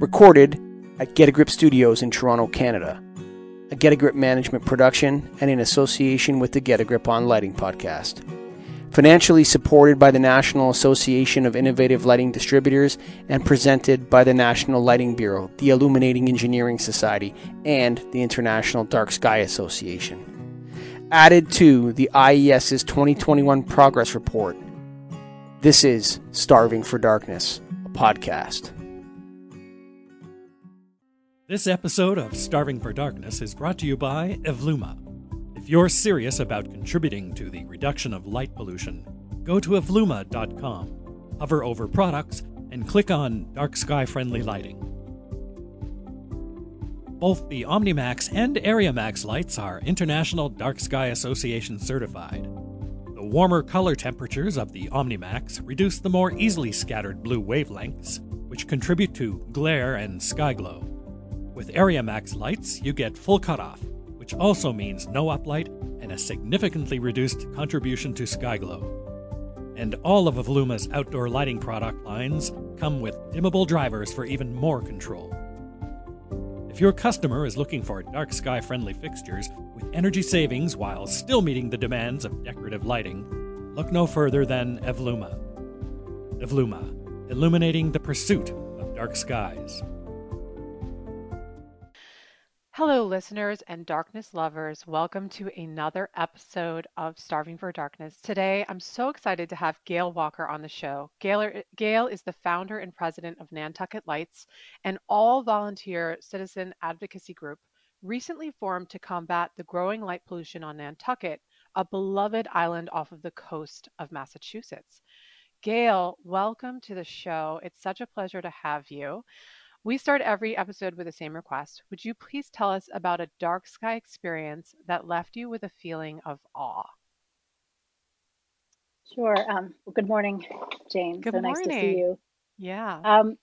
Recorded at Get a Grip Studios in Toronto, Canada. A Get a Grip management production and in association with the Get a Grip on Lighting podcast. Financially supported by the National Association of Innovative Lighting Distributors and presented by the National Lighting Bureau, the Illuminating Engineering Society, and the International Dark Sky Association. Added to the IES's 2021 Progress Report. This is Starving for Darkness, a podcast. This episode of Starving for Darkness is brought to you by Evluma. If you're serious about contributing to the reduction of light pollution, go to evluma.com, hover over products, and click on Dark Sky Friendly Lighting. Both the OmniMax and AreaMax lights are International Dark Sky Association certified. The warmer color temperatures of the OmniMax reduce the more easily scattered blue wavelengths, which contribute to glare and sky glow. With AreaMax lights, you get full cutoff, which also means no uplight and a significantly reduced contribution to sky glow. And all of Evluma's outdoor lighting product lines come with dimmable drivers for even more control. If your customer is looking for dark sky friendly fixtures with energy savings while still meeting the demands of decorative lighting, look no further than Evluma. Evluma, illuminating the pursuit of dark skies. Hello, listeners and darkness lovers. Welcome to another episode of Starving for Darkness. Today, I'm so excited to have Gail Walker on the show. Gail, uh, Gail is the founder and president of Nantucket Lights, an all volunteer citizen advocacy group recently formed to combat the growing light pollution on Nantucket, a beloved island off of the coast of Massachusetts. Gail, welcome to the show. It's such a pleasure to have you. We start every episode with the same request. Would you please tell us about a dark sky experience that left you with a feeling of awe? Sure. Um, well, good morning, Jane. Good so morning. nice to see you. Yeah. Um,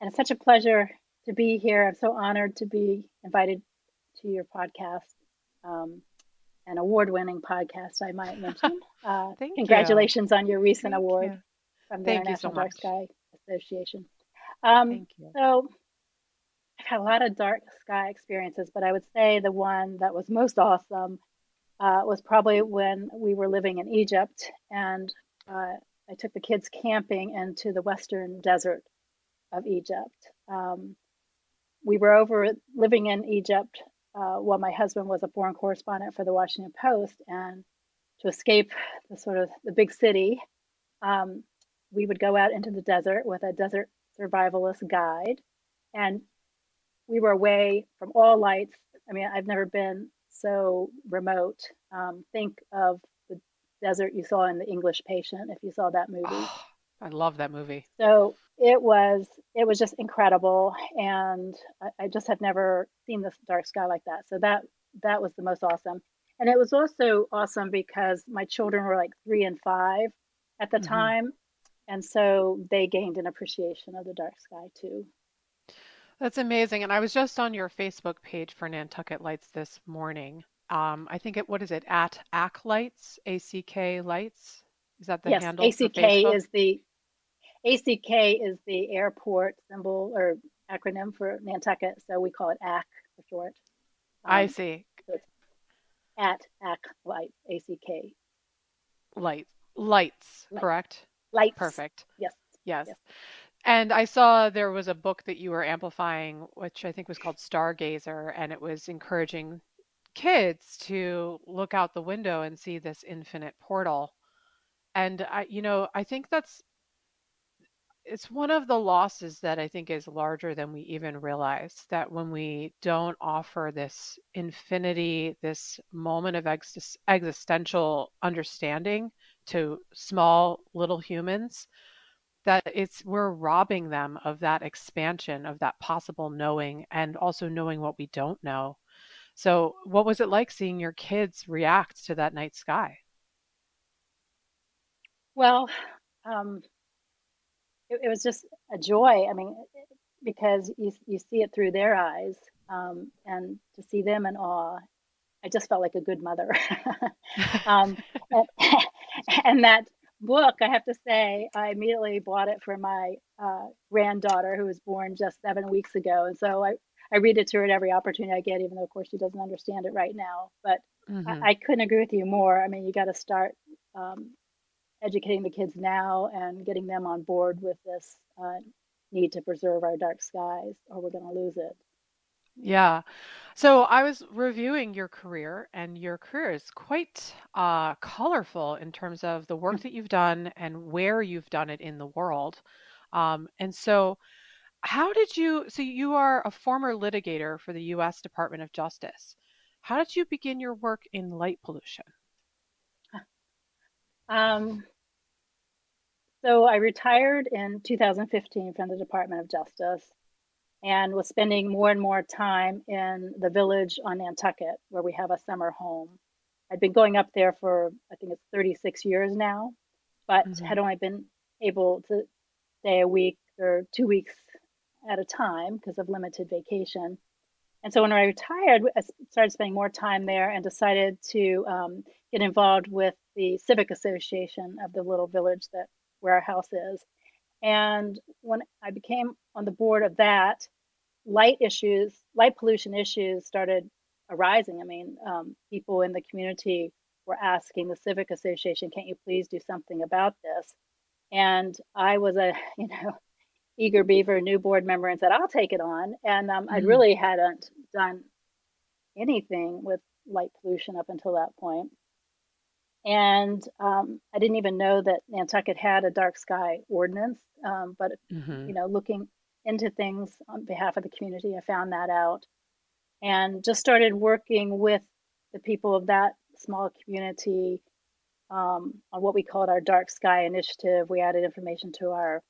and it's such a pleasure to be here. I'm so honored to be invited to your podcast, um, an award-winning podcast, I might mention. Uh, Thank congratulations on your recent Thank award you. from the Thank you so Dark. Sky Association. Um, Thank you. so I've had a lot of dark sky experiences, but I would say the one that was most awesome uh, was probably when we were living in Egypt and uh, I took the kids camping into the western desert of Egypt. Um, we were over living in Egypt uh, while my husband was a foreign correspondent for the Washington Post, and to escape the sort of the big city, um, we would go out into the desert with a desert survivalist guide, and we were away from all lights. I mean, I've never been so remote. Um, think of the desert you saw in The English Patient, if you saw that movie. Oh, I love that movie. So it was it was just incredible, and I, I just had never seen this dark sky like that. So that that was the most awesome, and it was also awesome because my children were like three and five at the Mhm. time, and so they gained an appreciation of the dark sky too. That's amazing. And I was just on your Facebook page for Nantucket Lights this morning. Um, I think it, what is it, at ACK Lights, A-C-K Lights? Is that the Yes, handle for ACK Facebook? is the ACK is the airport symbol or acronym for Nantucket, so we call it ACK for short. I Um, see. so it's at ACK Lights, ACK Lights. Lights, Lights. correct? Lights. Perfect. Yes. Yes. Yes. And I saw there was a book that you were amplifying, which I think was called Stargazer, and it was encouraging kids to look out the window and see this infinite portal. And I, you know, I think that's it's one of the losses that I think is larger than we even realize that when we don't offer this infinity, this moment of exis existential understanding to small little humans, that it's we're robbing them of that expansion, of that possible knowing, and also knowing what we don't know. So, what was it like seeing your kids react to that night sky? Well, um, it, it was just a joy. I mean, because you you see it through their eyes, um, and to see them in awe, I just felt like a good mother. um, and, and that book, I have to say, I immediately bought it for my uh, granddaughter who was born just seven weeks ago, and so I I read it to her at every opportunity I get, even though of course she doesn't understand it right now. But mm-hmm. I, I, couldn't agree with you more. I mean, you got to start um, educating the kids now and getting them on board with this uh, need to preserve our dark skies, or we're going to lose it. Yeah. So I was reviewing your career, and your career is quite uh, colorful in terms of the work that you've done and where you've done it in the world. Um, and so, how did you? So you are a former litigator for the U.S. Department of Justice. How did you begin your work in light pollution? Um, so I retired in 2015 from the Department of Justice and was spending more and more time in the village on Nantucket, where we have a summer home. I'd been going up there for, I think it's 36 years now, but mm-hmm. had only been able to stay a week or two weeks at a time because of limited vacation. And so when I retired, I started spending more time there and decided to um, get involved with the civic association of the little village that where our house is. And when I became on the board of that, light issues, light pollution issues started arising. I mean, um, people in the community were asking the Civic Association, can't you please do something about this? And I was a, you know, eager beaver new board member and said, I'll take it on. And um, mm-hmm. I really hadn't done anything with light pollution up until that point. And um, I didn't even know that Nantucket had a dark sky ordinance. Um, but mm-hmm. you know, looking into things on behalf of the community, I found that out, and just started working with the people of that small community um, on what we called our dark sky initiative. We added information to our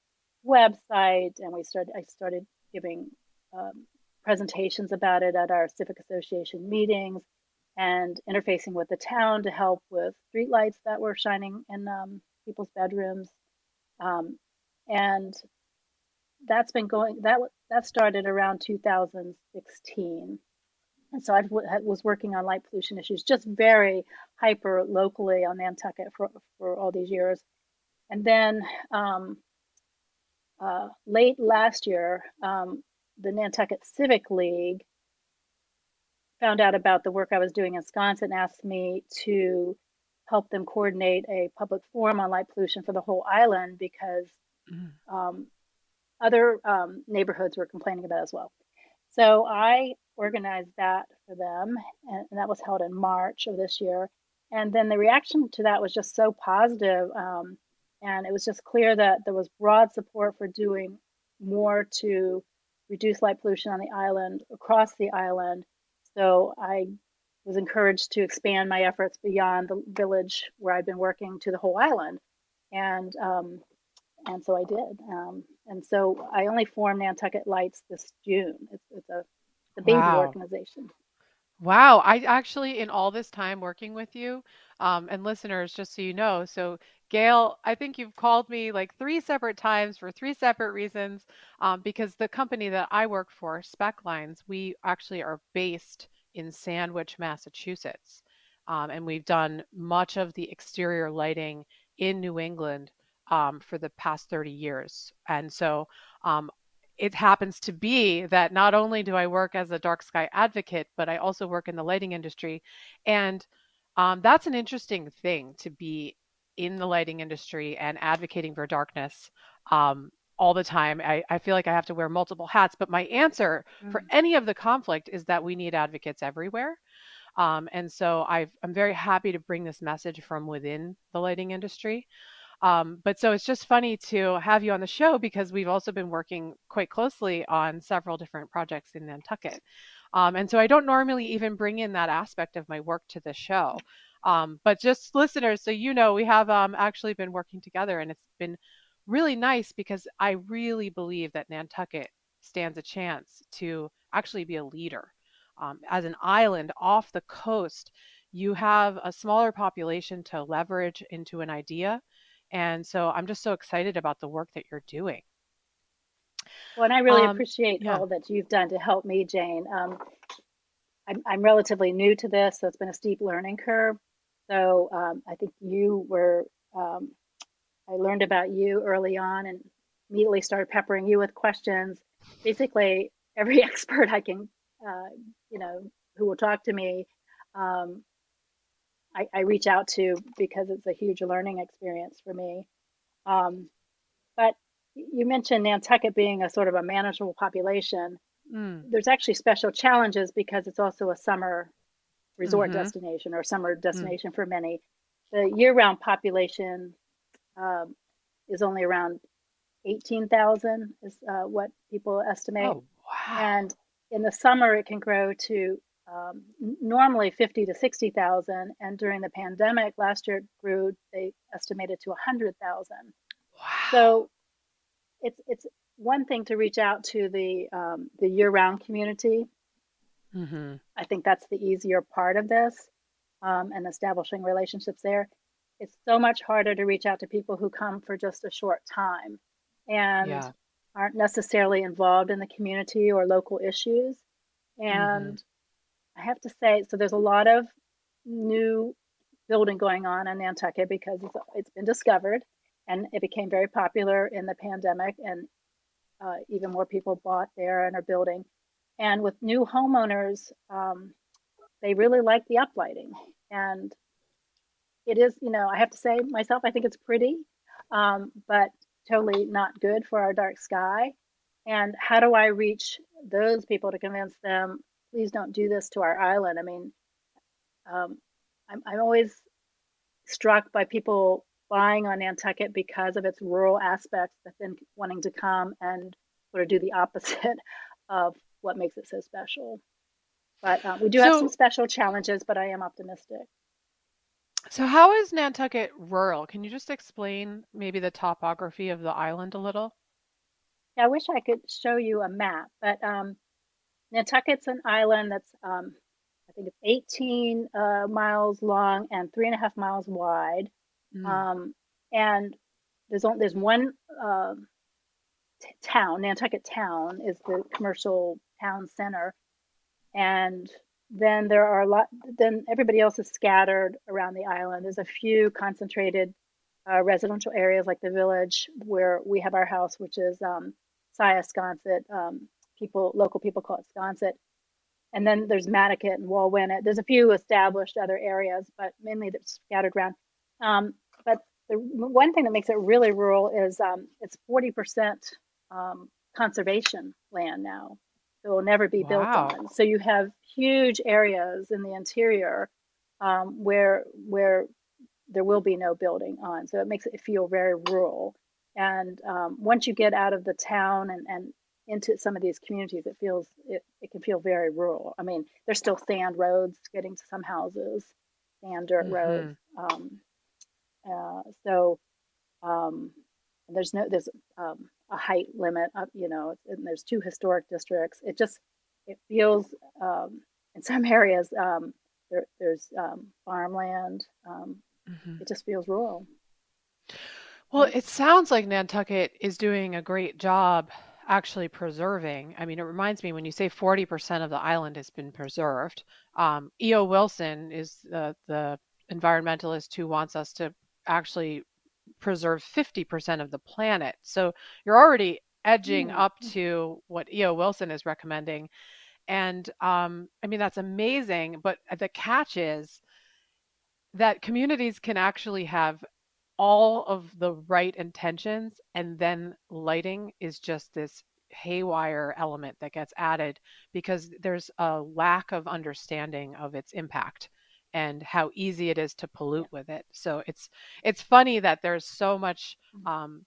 website, and we started. I started giving um, presentations about it at our civic association meetings and interfacing with the town to help with streetlights that were shining in um, people's bedrooms. Um, and that's been going, that, that started around 2016. And so I was working on light pollution issues just very hyper locally on Nantucket for, for all these years. And then um, uh, late last year, um, the Nantucket Civic League found out about the work I was doing in Sconset, asked me to help them coordinate a public forum on light pollution for the whole island because mm. um, other um, neighborhoods were complaining about as well. So I organized that for them, and, and, that was held in March of this year. And then the reaction to that was just so positive, um, and it was just clear that there was broad support for doing more to reduce light pollution on the island across the island so I was encouraged to expand my efforts beyond the village where I'd been working to the whole island. And um, and so I did. Um, and so I only formed Nantucket Lights this June. It's, it's a, a baby wow. organization. Wow. I actually, in all this time working with you, um, and listeners, just so you know, so Gail, I think you've called me like three separate times for three separate reasons. Um, because the company that I work for, Spec Lines, we actually are based in Sandwich, Massachusetts. Um, and we've done much of the exterior lighting in New England um, for the past 30 years. And so um, it happens to be that not only do I work as a dark sky advocate, but I also work in the lighting industry. And um, that's an interesting thing to be in the lighting industry and advocating for darkness um, all the time. I, I feel like I have to wear multiple hats, but my answer mm-hmm. for any of the conflict is that we need advocates everywhere. Um, and so i am very happy to bring this message from within the lighting industry. Um, but so it's just funny to have you on the show because we've also been working quite closely on several different projects in Nantucket. Um, and so I don't normally even bring in that aspect of my work to the show. Um, but just listeners, so you know, we have um, actually been working together and it's been really nice because I really believe that Nantucket stands a chance to actually be a leader. Um, as an island off the coast, you have a smaller population to leverage into an idea. And so I'm just so excited about the work that you're doing. Well, and I really um, appreciate yeah. all that you've done to help me, Jane. Um, I'm, I'm, relatively new to this, so it's been a steep learning curve. So um, I think you were, um, I learned about you early on and immediately started peppering you with questions. Basically, every expert I can, uh, you know, who will talk to me, um, I, I, reach out to because it's a huge learning experience for me. Um, but you mentioned Nantucket being a sort of a manageable population. Mm. There's actually special challenges because it's also a summer resort mm-hmm. destination or summer mm. destination mm. for many. The year-round population um, is only around 18,000 is uh, what people estimate. Oh, wow. And in the summer, it can grow to um, normally 50 to 60,000. And during the pandemic last year, it grew, they estimated to 100,000. Wow. So it's, it's one thing to reach out to the, um, the year round community. Mm-hmm. I think that's the easier part of this um, and establishing relationships there. It's so much harder to reach out to people who come for just a short time and yeah. aren't necessarily involved in the community or local issues. And mm-hmm. I have to say, so there's a lot of new building going on in Nantucket because it's, it's been discovered and it became very popular in the pandemic and uh, even more people bought there and are building. And with new homeowners, um, they really like the uplighting. And it is, you know, I have to say myself, I think it's pretty, um, but totally not good for our dark sky. And how do I reach those people to convince them, please don't do this to our island? I mean, um, I'm, I'm always struck by people buying on Nantucket because of its rural aspects, but then wanting to come and sort of do the opposite of what makes it so special. But uh, we do so, have some special challenges, but I am optimistic. So, how is Nantucket rural? Can you just explain maybe the topography of the island a little? Yeah, I wish I could show you a map, but um, Nantucket's an island that's, um, I think it's 18 uh, miles long and three and a half miles wide. Mm. Um, and there's only, there's one uh, t- town, Nantucket Town is the commercial town center, and then there are a lot then everybody else is scattered around the island there's a few concentrated uh, residential areas like the village where we have our house which is um, Sconset. Um, people local people call it Sconset. And then there's Madaket and Wauwinet. There's a few established other areas, but mainly they're scattered around. Um, but the one thing that makes it really rural is um, it's 40% um, conservation land now. So it will never be built wow. on. So you have huge areas in the interior um, where where there will be no building on. So it makes it feel very rural. And um, once you get out of the town and, and into some of these communities, it feels it, it can feel very rural. I mean, there's still sand roads getting to some houses, sand dirt mm-hmm. roads. Um, uh, so um, there's no there's um, a height limit up, you know, and there's two historic districts. It just it feels um, in some areas um, there, there's um, farmland. Um, mm-hmm. It just feels rural. Well, it sounds like Nantucket is doing a great job actually preserving. I mean, it reminds me when you say 40% of the island has been preserved. Um, E.O. Wilson is the, the environmentalist who wants us to actually preserve 50% of the planet. So you're already edging mm-hmm. up to what E.O. Wilson is recommending. And um, I mean, that's amazing. But the catch is that communities can actually have all of the right intentions, and then lighting is just this haywire element that gets added because there's a lack of understanding of its impact and how easy it is to pollute with it. So it's it's funny that there's so much mm-hmm. um,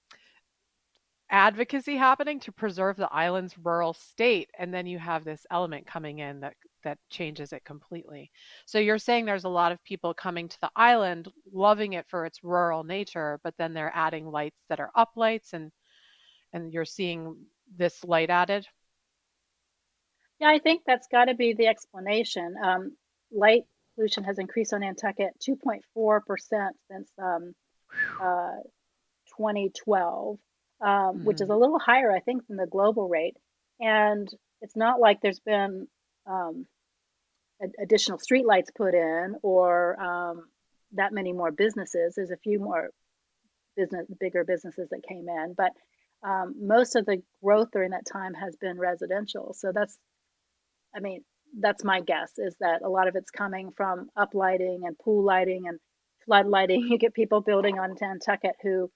advocacy happening to preserve the island's rural state, and then you have this element coming in that that changes it completely. So you're saying there's a lot of people coming to the island loving it for its rural nature, but then they're adding lights that are up lights and and you're seeing this light added. Yeah, I think that's got to be the explanation. Um, light pollution has increased on Nantucket 2.4% since um, uh, 2012, um, mm-hmm. which is a little higher, I think, than the global rate. And it's not like there's been um, additional streetlights put in or um, that many more businesses. There's a few more business, bigger businesses that came in, but um, most of the growth during that time has been residential. So that's, I mean, that's my guess is that a lot of it's coming from uplighting and pool lighting and flood lighting. You get people building on Nantucket who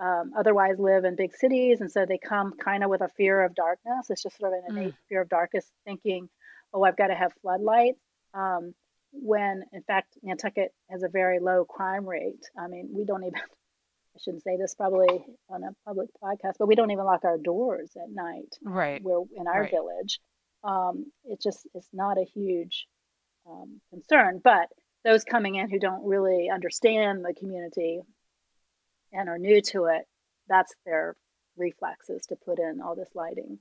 um, otherwise live in big cities, and so they come kind of with a fear of darkness. It's just sort of an innate mm. fear of darkness, thinking, "Oh, I've got to have floodlights." Um, when in fact Nantucket has a very low crime rate. I mean, we don't even I shouldn't say this probably on a public podcast, but we don't even lock our doors at night. Right. We're in our right. village. Um, it just, it's not a huge um, concern. But those coming in who don't really understand the community and are new to it, that's their reflexes to put in all this lighting.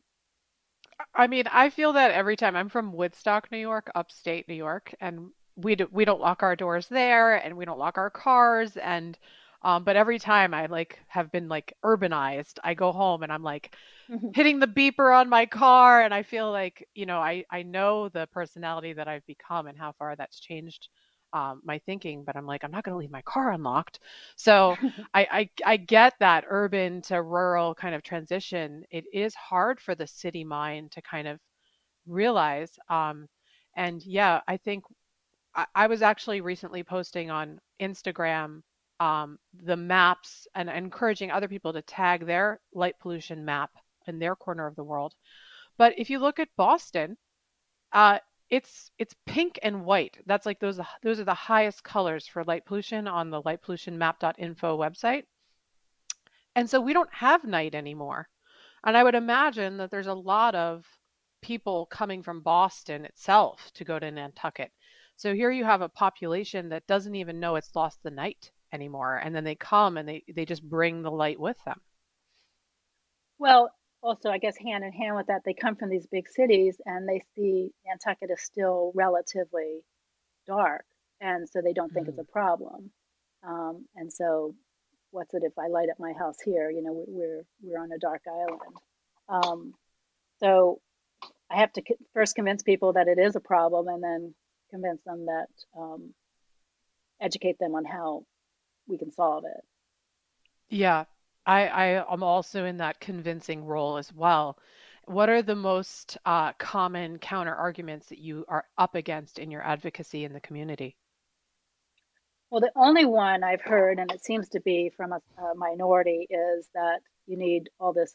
I mean, I feel that every time I'm from Woodstock, New York, upstate New York, and we do, we don't lock our doors there, and we don't lock our cars, and um, but every time I like have been like urbanized, I go home and I'm like mm-hmm. hitting the beeper on my car, and I feel like you know I I know the personality that I've become and how far that's changed um, my thinking, but I'm like I'm not going to leave my car unlocked. So I, I I get that urban to rural kind of transition. It is hard for the city mind to kind of realize. Um, and yeah, I think I, I was actually recently posting on Instagram um, the maps and encouraging other people to tag their light pollution map in their corner of the world. But if you look at Boston, uh, it's it's pink and white. That's like those those are the highest colors for light pollution on the light pollution lightpollutionmap.info website. And so we don't have night anymore. And I would imagine that there's a lot of people coming from Boston itself to go to Nantucket. So here you have a population that doesn't even know it's lost the night anymore and then they come and they they just bring the light with them well also i guess hand in hand with that they come from these big cities and they see nantucket is still relatively dark and so they don't think mm. it's a problem um, and so what's it if i light up my house here you know we're we're on a dark island um, so i have to first convince people that it is a problem and then convince them that um, educate them on how we can solve it. Yeah, I, I am also in that convincing role as well. What are the most uh, common counter arguments that you are up against in your advocacy in the community? Well, the only one I've heard, and it seems to be from a, a minority, is that you need all this.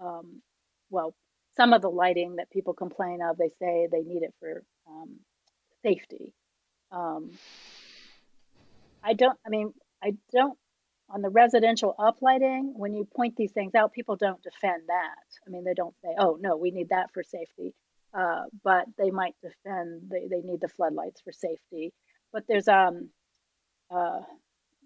Um, well, some of the lighting that people complain of, they say they need it for um, safety. Um, I don't. I mean, I don't on the residential uplighting, when you point these things out, people don't defend that. I mean, they don't say, "Oh no, we need that for safety," uh, but they might defend they, they need the floodlights for safety. But there's um uh,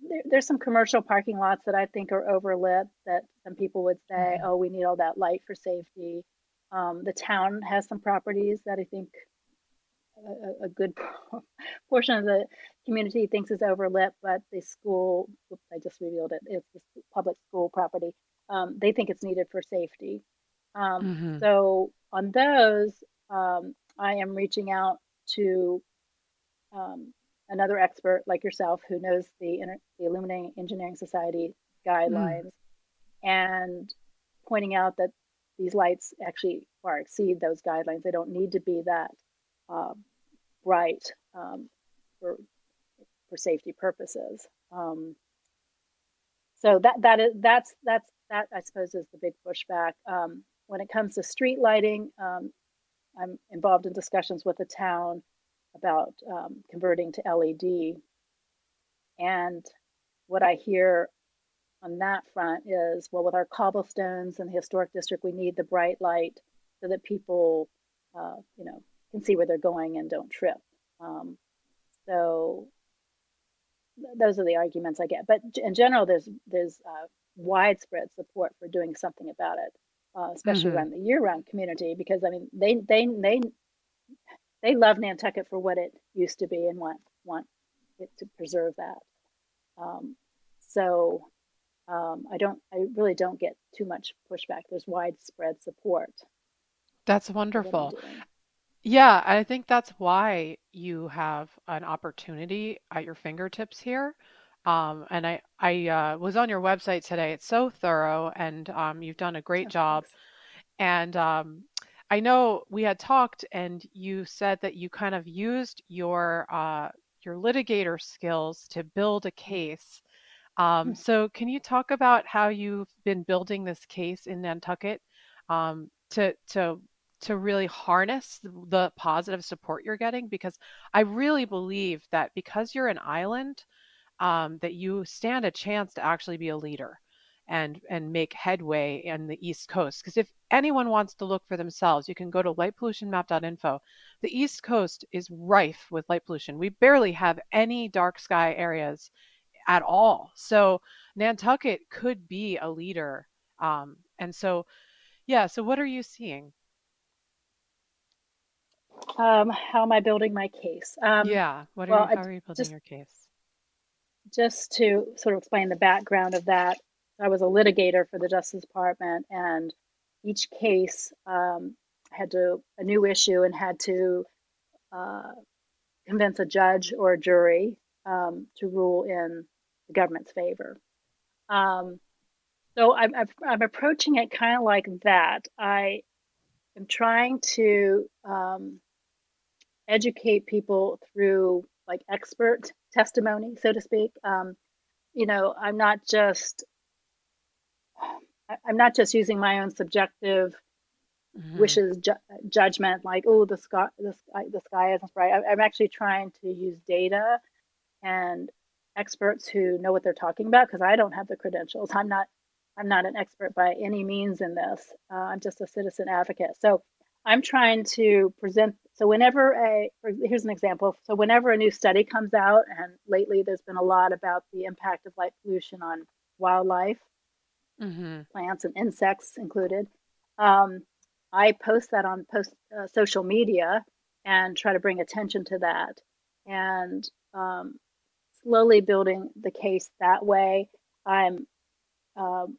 there, there's some commercial parking lots that I think are overlit that some people would say, mm-hmm. "Oh, we need all that light for safety." Um, the town has some properties that I think a, a good portion of the community thinks is overlit, but the school, oops, I just revealed it, it's the public school property. Um, they think it's needed for safety. Um, mm-hmm. So on those, um, I am reaching out to um, another expert like yourself who knows the, the Illuminating Engineering Society guidelines mm. and pointing out that these lights actually far exceed those guidelines. They don't need to be that uh, bright um, for for safety purposes. Um, so that that is that's that's that I suppose is the big pushback. Um, when it comes to street lighting, um, I'm involved in discussions with the town about um, converting to LED, and what I hear on that front is, well, with our cobblestones and the historic district, we need the bright light so that people, uh, you know, can see where they're going and don't trip. Um, so those are the arguments I get. But in general, there's there's uh, widespread support for doing something about it, uh, especially mm-hmm. around the year-round community, because I mean they they they they love Nantucket for what it used to be and want want it to preserve that. Um, so um, I don't I really don't get too much pushback. There's widespread support. That's wonderful. Yeah, I think that's why you have an opportunity at your fingertips here. Um, and I, I uh, was on your website today. It's so thorough, and um, you've done a great Oh, job. thanks. And um, I know we had talked, and you said that you kind of used your uh, your litigator skills to build a case. Um, so can you talk about how you've been building this case in Nantucket um, to to to really harness the, positive support you're getting? Because I really believe that because you're an island, um, that you stand a chance to actually be a leader and and make headway in the East Coast. Because if anyone wants to look for themselves, you can go to lightpollutionmap.info. The East Coast is rife with light pollution. We barely have any dark sky areas at all. So Nantucket could be a leader. Um, and so, yeah. So what are you seeing? Um, how am I building my case? Um, Yeah. What are well, you? I, How are you building just your case? just to sort of explain the background of that, I was a litigator for the Justice Department, and each case um, had to a new issue and had to uh, convince a judge or a jury um, to rule in the government's favor. Um, so I'm, I'm, I'm approaching it kind of like that. I am trying to um, educate people through like expert testimony, so to speak. Um, you know, I'm not just I'm not just using my own subjective hmm wishes ju- judgment, like oh the sky the sky the sky isn't bright. I, I'm actually trying to use data and experts who know what they're talking about because I don't have the credentials. I'm not I'm not an expert by any means in this. Uh, I'm just a citizen advocate. So I'm trying to present. So whenever a here's an example. So whenever a new study comes out, and lately there's been a lot about the impact of light pollution on wildlife, hmm plants and insects included. Um, I post that on post uh, social media and try to bring attention to that. And um, slowly building the case that way. I'm um,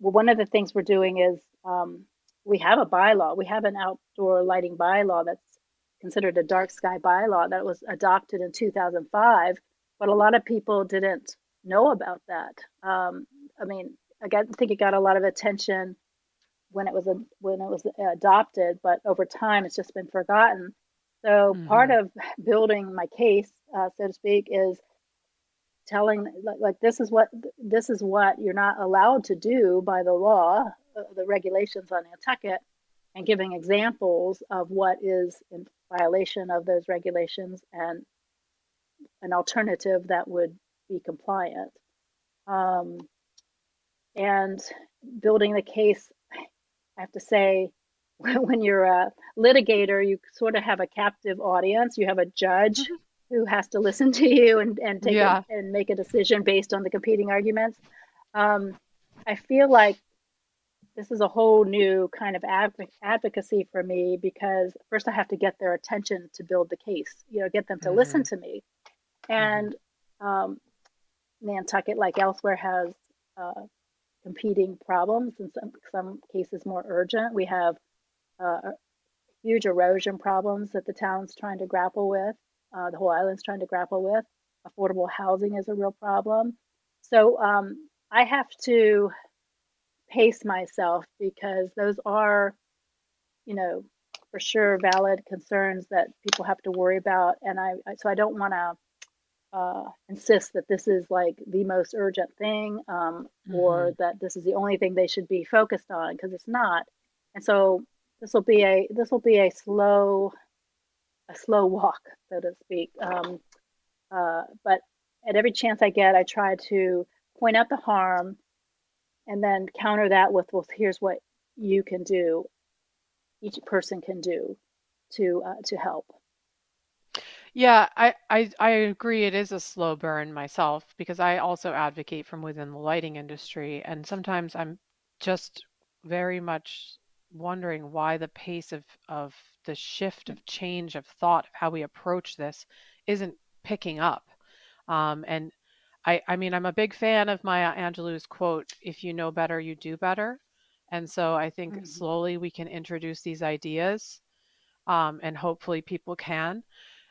well, one of the things we're doing is um, we have a bylaw. We have an outdoor lighting bylaw that's considered a dark sky bylaw that was adopted in 2005, but a lot of people didn't know about that. Um, I mean, I think it got a lot of attention when it was a, when it was adopted, but over time it's just been forgotten. So part hmm of building my case, uh, so to speak, is telling like, like this is what this is what you're not allowed to do by the law, the regulations on Nantucket, and giving examples of what is in violation of those regulations and an alternative that would be compliant. Um, and building the case, I have to say, when you're a litigator, you sort of have a captive audience. You have a judge who has to listen to you and, and take Yeah. and make a decision based on the competing arguments. Um, I feel like this is a whole new kind of adv- advocacy for me because first I have to get their attention to build the case, you know, get them to listen hmm to me. hmm And um, Nantucket, like elsewhere, has uh, competing problems, in some some cases more urgent. We have uh, huge erosion problems that the town's trying to grapple with, uh, the whole island's trying to grapple with. Affordable housing is a real problem. So um, I have to pace myself because those are, you know, for sure valid concerns that people have to worry about. And I, I so I don't want to uh, insist that this is like the most urgent thing um, or hmm that this is the only thing they should be focused on because it's not. And so this will be a this will be a slow a slow walk, so to speak. Um, uh, but at every chance I get, I try to point out the harm and then counter that with, well, here's what you can do, each person can do to uh, to help. Yeah, I, I I agree it is a slow burn myself because I also advocate from within the lighting industry and sometimes I'm just very much wondering why the pace of of the shift of change of thought of how we approach this isn't picking up. Um, and I I mean I'm a big fan of Maya Angelou's quote, if you know better, you do better. And so I think Mm-hmm. slowly we can introduce these ideas um, and hopefully people can.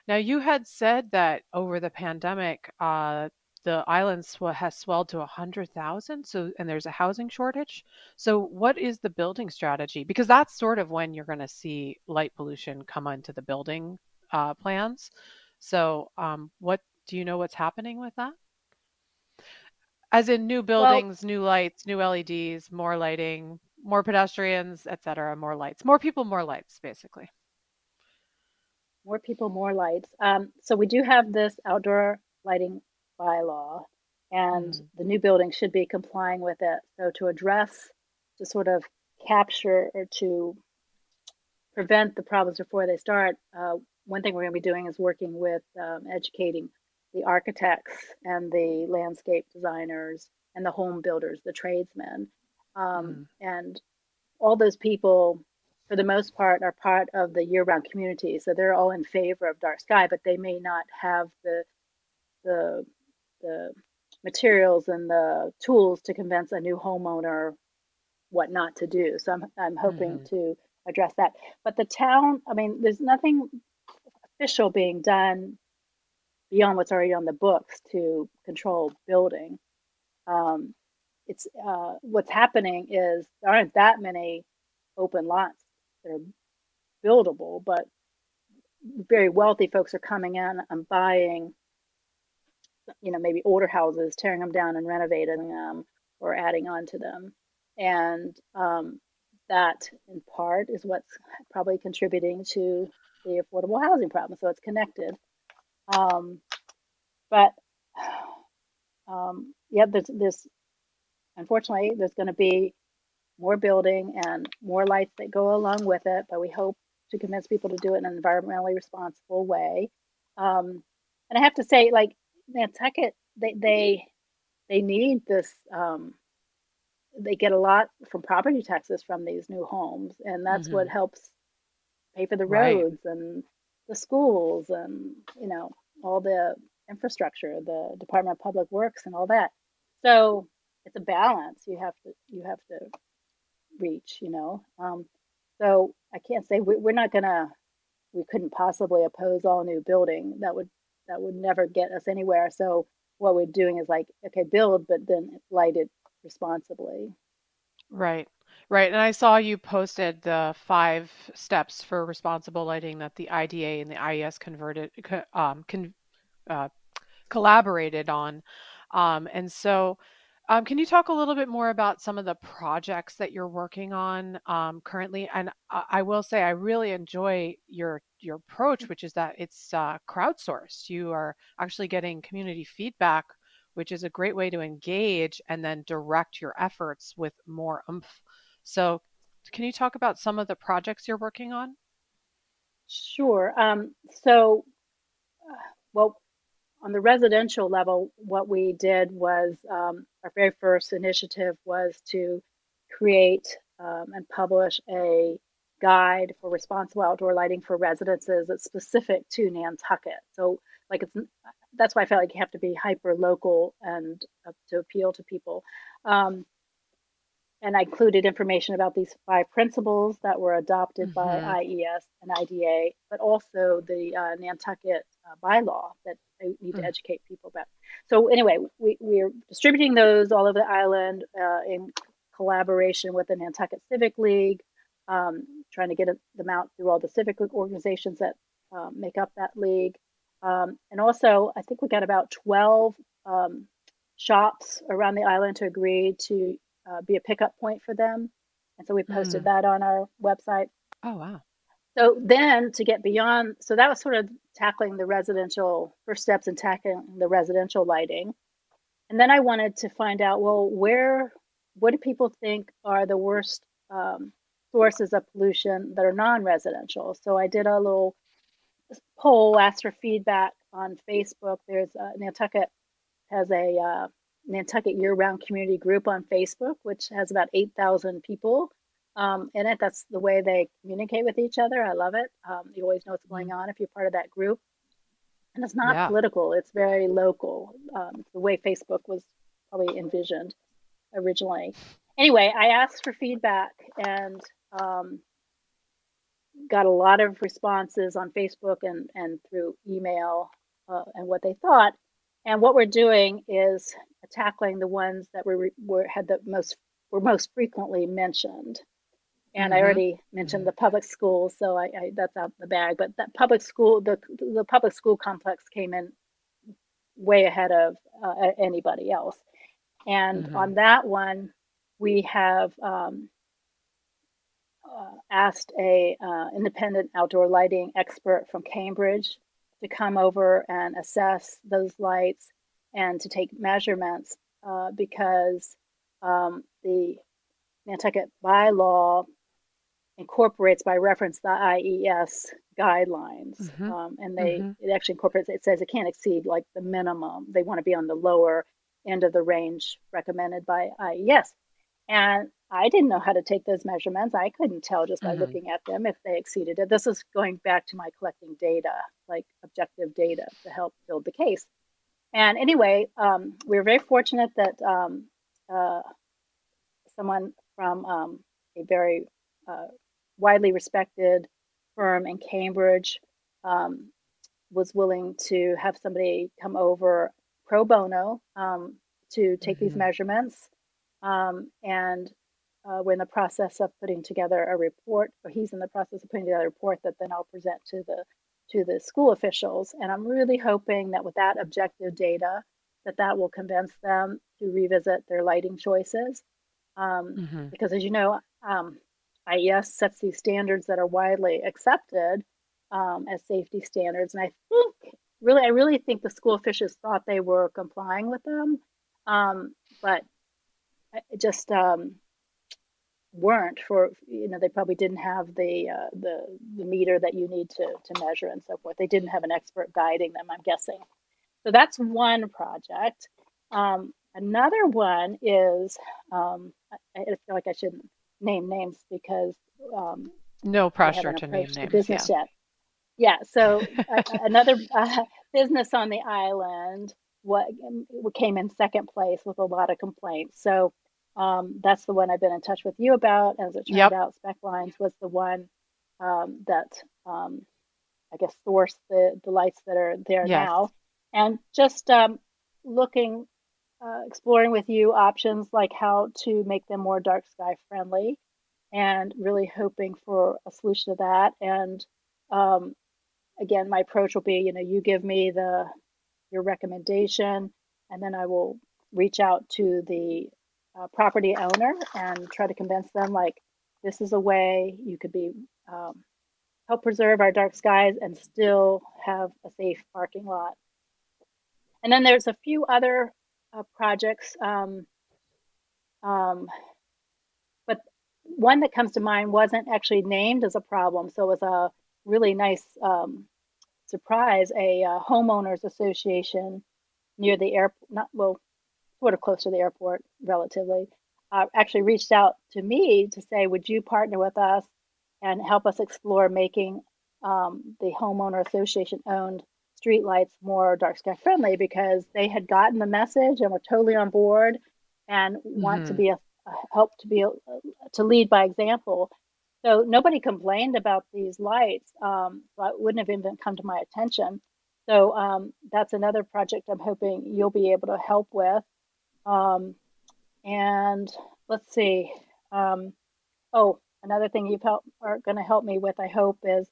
Now, you had said that over the pandemic, uh, the island sw- has swelled to 100,000 so and there's a housing shortage. So what is the building strategy? Because that's sort of when you're going to see light pollution come onto the building uh, plans. So um, what do you know what's happening with that? As in new buildings, well, new lights, new LEDs, more lighting, more pedestrians, etc., more lights, more people, more lights, basically. More people, more lights. Um, so we do have this outdoor lighting bylaw, and mm. the new building should be complying with it. So to address, to sort of capture or to prevent the problems before they start, uh, one thing we're going to be doing is working with um, educating the architects and the landscape designers and the home builders, the tradesmen. Um, mm. And all those people, for the most part, are part of the year round community. So they're all in favor of dark sky, but they may not have the, the, the materials and the tools to convince a new homeowner what not to do. So I'm, I'm hoping mm. to address that. But the town, I mean, there's nothing official being done beyond what's already on the books to control building. Um, it's uh, what's happening is there aren't that many open lots that are buildable, but very wealthy folks are coming in and buying, you know, maybe older houses, tearing them down and renovating them or adding on to them. And um, that, in part, is what's probably contributing to the affordable housing problem. So it's connected. Um, but um, yeah, there's this. Unfortunately, there's going to be more building and more lights that go along with it. But we hope to convince people to do it in an environmentally responsible way. Um, and I have to say, like Nantucket, they they they need this. Um, they get a lot from property taxes from these new homes, and that's mm-hmm. what helps pay for the roads right. and the schools and you know all the infrastructure, the Department of Public Works and all that. So it's a balance you have to you have to reach, you know. Um, so I can't say we, we're not gonna we couldn't possibly oppose all new building. That would that would never get us anywhere. So what we're doing is like okay, build, but then light it responsibly. Right. Right. And I saw you posted the five steps for responsible lighting that the IDA and the IES converted um, con, uh, collaborated on. Um, and so, um, can you talk a little bit more about some of the projects that you're working on um, currently? And I, I, will say I really enjoy your your approach, which is that it's uh, crowdsourced. You are actually getting community feedback, which is a great way to engage and then direct your efforts with more oomph. So, can you talk about some of the projects you're working on? Sure. Um, so, uh, well, on the residential level, what we did was um, our very first initiative was to create um, and publish a guide for responsible outdoor lighting for residences that's specific to Nantucket. So, like, it's that's why I felt like you have to be hyper local and uh, to appeal to people. Um, and I included information about these five principles that were adopted mm-hmm. by IES and IDA, but also the uh, Nantucket uh, bylaw that I need mm-hmm. to mm. educate people about. So anyway, we, we're distributing those all over the island uh, in collaboration with the Nantucket Civic League, um, trying to get them out through all the civic organizations that um, make up that league. Um, and also, I think we got about 12 um, shops around the island to agree to uh, be a pickup point for them. And so we posted mm. that on our website. Oh, wow. So then to get beyond, so that was sort of tackling the residential, first steps in tackling the residential lighting. And then I wanted to find out, well, where, what do people think are the worst um, sources of pollution that are non residential? So I did a little poll, asked for feedback on Facebook. There's uh, Nantucket has a uh, Nantucket Year Round Community Group on Facebook, which has about 8,000 people um, in it. That's the way they communicate with each other. I love it. Um, you always know what's going mm-hmm. on if you're part of that group. And it's not yeah. political, it's very local, um, the way Facebook was probably envisioned originally. Anyway, I asked for feedback and um, got a lot of responses on Facebook and, and through email uh, and what they thought. And what we're doing is tackling the ones that were, were had the most were most frequently mentioned. And mm-hmm. I already mentioned mm-hmm. the public schools, so I, I, that's out the bag. But that public school, the the public school complex came in way ahead of uh, anybody else. And mm-hmm. on that one, we have um, uh, asked a uh, independent outdoor lighting expert from Cambridge to come over and assess those lights and to take measurements uh, because um, the Nantucket bylaw incorporates by reference the IES guidelines, mm-hmm. um, and they mm-hmm. it actually incorporates. It says it can't exceed like the minimum. They want to be on the lower end of the range recommended by IES. And I didn't know how to take those measurements. I couldn't tell just by mm-hmm. looking at them if they exceeded it. This is going back to my collecting data, like objective data, to help build the case. And anyway, um, we were very fortunate that um, uh, someone from um, a very uh, widely respected firm in Cambridge um, was willing to have somebody come over pro bono um, to take mm-hmm. these measurements. Um, and uh, we're in the process of putting together a report, or he's in the process of putting together a report that then I'll present to the to the school officials. And I'm really hoping that with that objective data, that that will convince them to revisit their lighting choices. Um, mm-hmm. Because as you know, um, IES sets these standards that are widely accepted um, as safety standards. And I think, really, I really think the school officials thought they were complying with them, um, but just um, weren't for you know they probably didn't have the uh, the the meter that you need to to measure and so forth. They didn't have an expert guiding them. I'm guessing. So that's one project. Um, another one is um, I, I, feel like I shouldn't name names because um, no pressure to name names. Business yeah. yet. Yeah. So uh, another uh, business on the island what came in second place with a lot of complaints. So um, that's the one I've been in touch with you about. As it turned yep. out, Spec Lines was the one um, that um, I guess sourced the, the lights that are there yes. now. And just um, looking, uh, exploring with you options like how to make them more dark sky friendly and really hoping for a solution to that. And um, again, my approach will be, you know, you give me the your recommendation, and then I will reach out to the uh, property owner and try to convince them like this is a way you could be um, help preserve our dark skies and still have a safe parking lot. And then there's a few other uh, projects, um, um, but one that comes to mind wasn't actually named as a problem, so it was a really nice um, surprise. A uh, homeowners association near the airport, not well, sort of close to the airport, relatively, uh, actually reached out to me to say, would you partner with us and help us explore making um, the homeowner association owned streetlights more dark sky friendly because they had gotten the message and were totally on board and want mm-hmm. to be a, a, help to be a, to lead by example. So nobody complained about these lights, um, but wouldn't have even come to my attention. So um, that's another project I'm hoping you'll be able to help with. Um, and let's see. Um, oh, another thing you've helped are going to help me with, I hope, is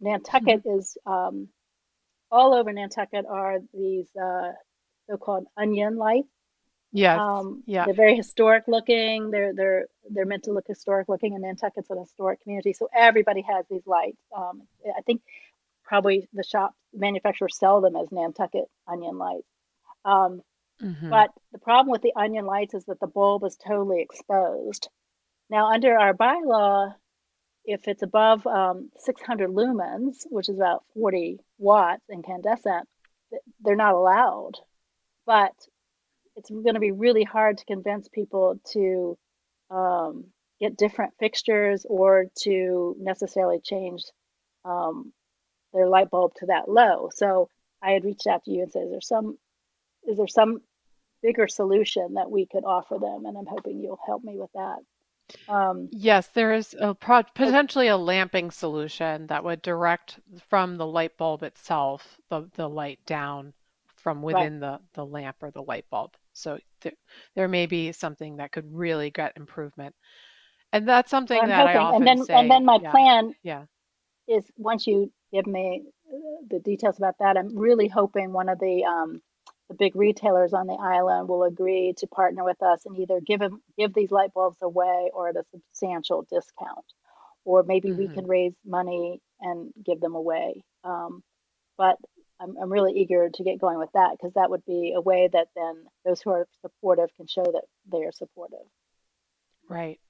Nantucket mm-hmm. is um, all over Nantucket are these uh, so-called onion lights. Yes. Um, yeah. They're very historic looking. They're they're they're meant to look historic looking, and Nantucket's an historic community, so everybody has these lights. Um, I think probably the shop manufacturers sell them as Nantucket onion lights. Um, Mm-hmm. But the problem with the onion lights is that the bulb is totally exposed. Now, under our bylaw, if it's above um, 600 lumens, which is about 40 watts incandescent, they're not allowed. But it's going to be really hard to convince people to um, get different fixtures or to necessarily change um, their light bulb to that low. So I had reached out to you and said, "Is there some is there some bigger solution that we could offer them. And I'm hoping you'll help me with that. Um, yes, there is a pro- potentially a lamping solution that would direct from the light bulb itself the, the light down from within right. the, the lamp or the light bulb. So th- there may be something that could really get improvement. And that's something well, that hoping. I often and then, say. And then my yeah, plan yeah. is once you give me the details about that, I'm really hoping one of the um, the big retailers on the island will agree to partner with us and either give them, give these light bulbs away or at a substantial discount, or maybe mm-hmm. we can raise money and give them away. Um, but I'm, I'm really eager to get going with that because that would be a way that then those who are supportive can show that they are supportive. Right.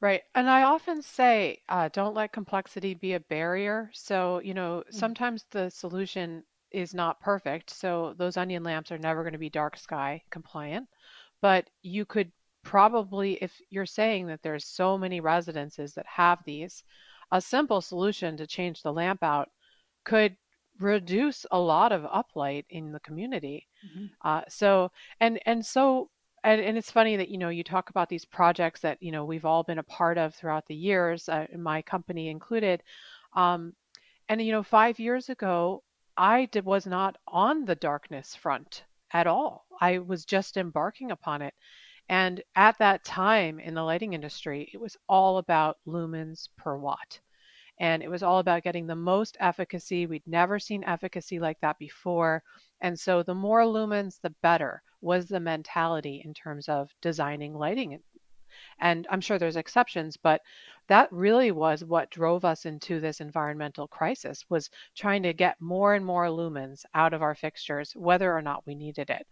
Right. And I often say, uh, don't let complexity be a barrier. So, you know, mm-hmm. sometimes the solution is not perfect. So, those onion lamps are never going to be dark sky compliant. But you could probably, if you're saying that there's so many residences that have these, a simple solution to change the lamp out could reduce a lot of uplight in the community. Mm-hmm. Uh, so and and so and, and it's funny that you know you talk about these projects that you know we've all been a part of throughout the years, uh, my company included. Um, and you know, five years ago, I did, was not on the darkness front at all. I was just embarking upon it. And at that time in the lighting industry, it was all about lumens per watt and it was all about getting the most efficacy. We'd never seen efficacy like that before. And so the more lumens, the better was the mentality in terms of designing lighting. And I'm sure there's exceptions, but that really was what drove us into this environmental crisis was trying to get more and more lumens out of our fixtures, whether or not we needed it.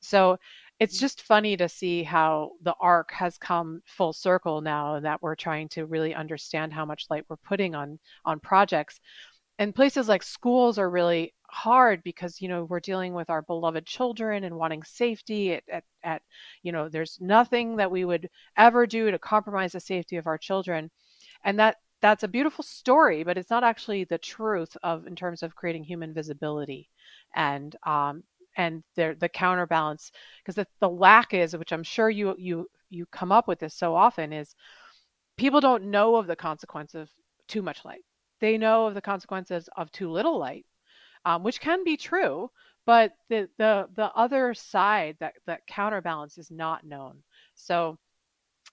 So it's just funny to see how the arc has come full circle now and that we're trying to really understand how much light we're putting on on projects. And places like schools are really hard because you know we're dealing with our beloved children and wanting safety at, at, at, you know there's nothing that we would ever do to compromise the safety of our children. And that that's a beautiful story but it's not actually the truth of in terms of creating human visibility. And um, and the the counterbalance because the, the lack is which i'm sure you you you come up with this so often is people don't know of the consequence of too much light. They know of the consequences of too little light um, which can be true but the the the other side that that counterbalance is not known. So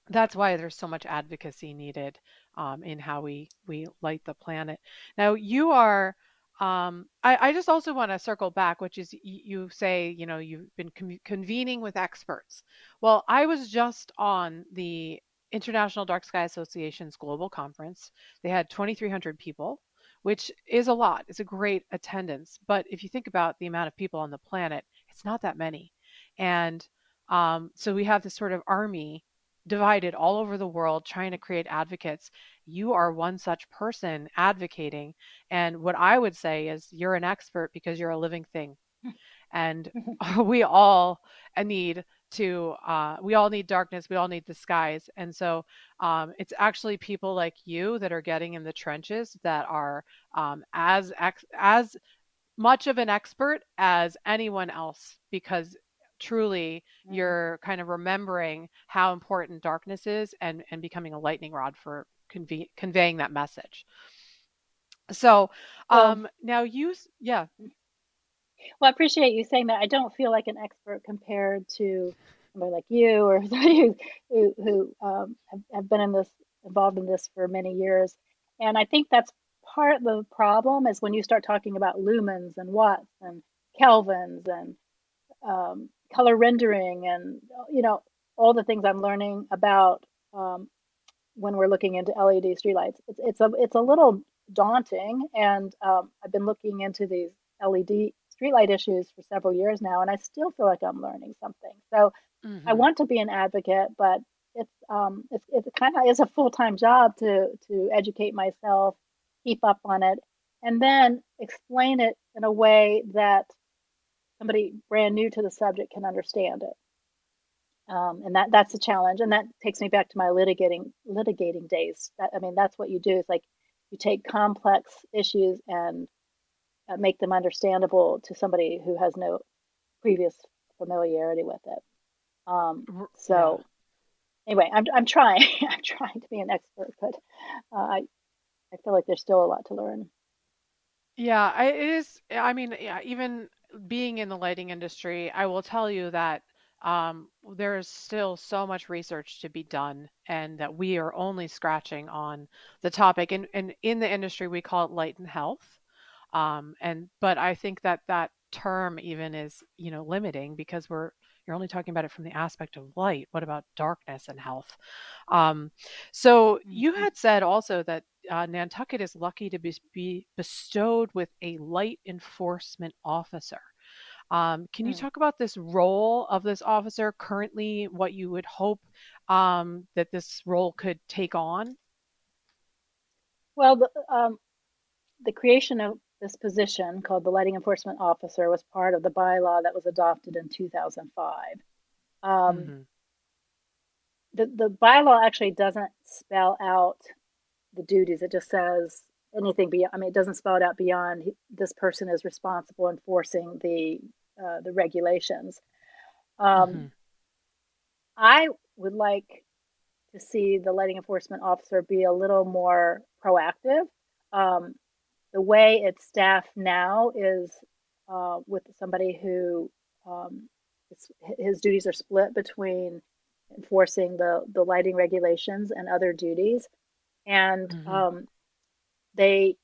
that's why there's so much advocacy needed um, in how we we light the planet. Now you are um, I, I, just also want to circle back, which is you say, you know, you've been com- convening with experts. Well, I was just on the International Dark Sky Association's global conference. They had 2,300 people, which is a lot. It's a great attendance. But if you think about the amount of people on the planet, it's not that many. And um, so we have this sort of army divided all over the world trying to create advocates. You are one such person advocating. And what I would say is you're an expert because you're a living thing. and we all need to uh, we all need darkness we all need the skies and so um, it's actually people like you that are getting in the trenches that are um, as ex- as much of an expert as anyone else because truly mm. you're kind of remembering how important darkness is and and becoming a lightning rod for conve- conveying that message. So um now you yeah. Well i appreciate you saying that. I don't feel like an expert compared to somebody like you or somebody who who, um, have, have been in this involved in this for many years. And i think that's part of the problem is when you start talking about lumens and watts and kelvins and um, color rendering and you know all the things I'm learning about um, when we're looking into LED streetlights. It's it's a it's a little daunting, and um, I've been looking into these LED streetlight issues for several years now, and I still feel like I'm learning something. So mm-hmm. I want to be an advocate, but it's um it's it kind of is a full time job to to educate myself, keep up on it, and then explain it in a way that somebody brand new to the subject can understand it. Um, and that that's a challenge. And that takes me back to my litigating litigating days. That, I mean, that's what you do. Is like you take complex issues and uh, make them understandable to somebody who has no previous familiarity with it. Um, so yeah. anyway, I'm I'm trying. I'm trying to be an expert, but uh, I I feel like there's still a lot to learn. Yeah, I, it is. I mean, yeah, even being in the lighting industry, I will tell you that um, there is still so much research to be done, and that we are only scratching on the topic. And, and in the industry, we call it light and health. Um, and but I think that that term even is you know limiting because we're you're only talking about it from the aspect of light. What about darkness and health? Um, so you Mhm. had said also that uh, Nantucket is lucky to be, be bestowed with a light enforcement officer. Um, can you Mm. talk about this role of this officer currently, what you would hope um, that this role could take on? Well, the, um, the creation of this position called the lighting enforcement officer was part of the bylaw that was adopted in 2005. Um, hmm the, the bylaw actually doesn't spell out the duties. It just says anything beyond, I mean, it doesn't spell it out beyond this person is responsible enforcing the, uh, the regulations. Um, hmm I would like to see the lighting enforcement officer be a little more proactive. Um, the way it's staffed now is uh, with somebody who um, his duties are split between enforcing the, the lighting regulations and other duties. And hmm um, they,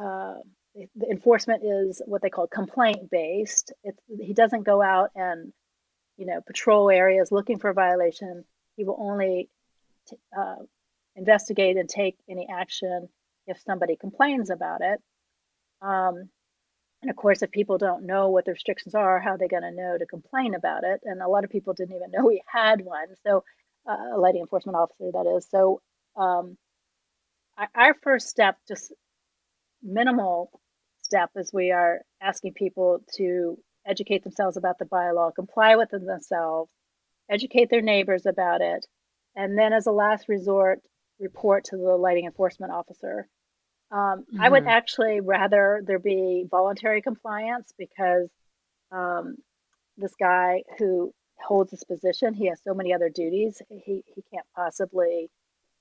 uh, the enforcement is what they call complaint based. It's, he doesn't go out and, you know, patrol areas looking for a violation. He will only t- uh, investigate and take any action if somebody complains about it. Um, and of course, if people don't know what the restrictions are, how are they going to know to complain about it? And a lot of people didn't even know we had one. So, uh, a lighting enforcement officer, that is. So, um, our, our first step, just minimal step, is we are asking people to educate themselves about the bylaw, comply with it themselves, educate their neighbors about it, and then as a last resort, report to the lighting enforcement officer. Um, I would hmm actually rather there be voluntary compliance because um, this guy who holds this position, he has so many other duties. He he can't possibly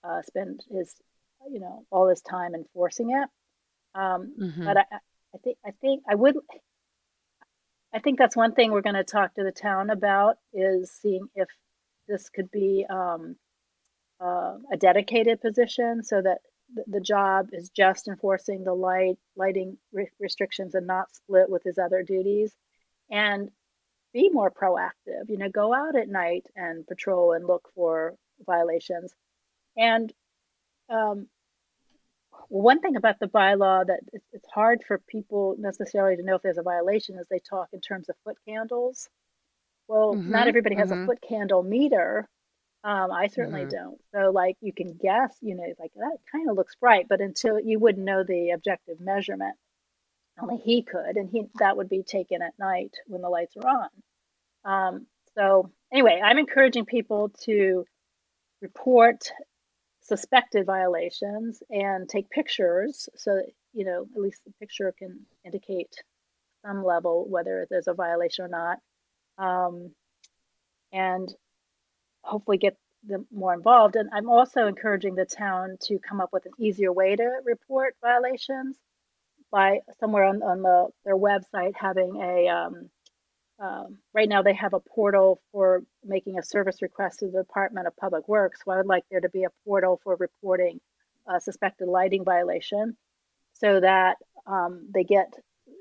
uh, spend his you know all this time enforcing it. Um, hmm but I, I think I think I would I think that's one thing we're going to talk to the town about is seeing if this could be um, uh, a dedicated position so that the, the job is just enforcing the light lighting re- restrictions and not split with his other duties. And be more proactive you know go out at night and patrol and look for violations. And um, one thing about the bylaw that it's, hard for people necessarily to know if there's a violation is they talk in terms of foot candles well not Mm-hmm. everybody has a Mm-hmm. foot candle meter Um, I certainly Mm-hmm. don't. So like you can guess, you know, like that kind of looks bright, but until you wouldn't know the objective measurement, only he could, and he that would be taken at night when the lights are on. Um, so anyway, I'm encouraging people to report suspected violations and take pictures so that, you know, at least the picture can indicate some level whether there's a violation or not. Um, and hopefully get them more involved. And I'm also encouraging the town to come up with an easier way to report violations by somewhere on, on the their website having a um, um, right now they have a portal for making a service request to the Department of Public Works. So I would like there to be a portal for reporting a suspected lighting violation so that um, they get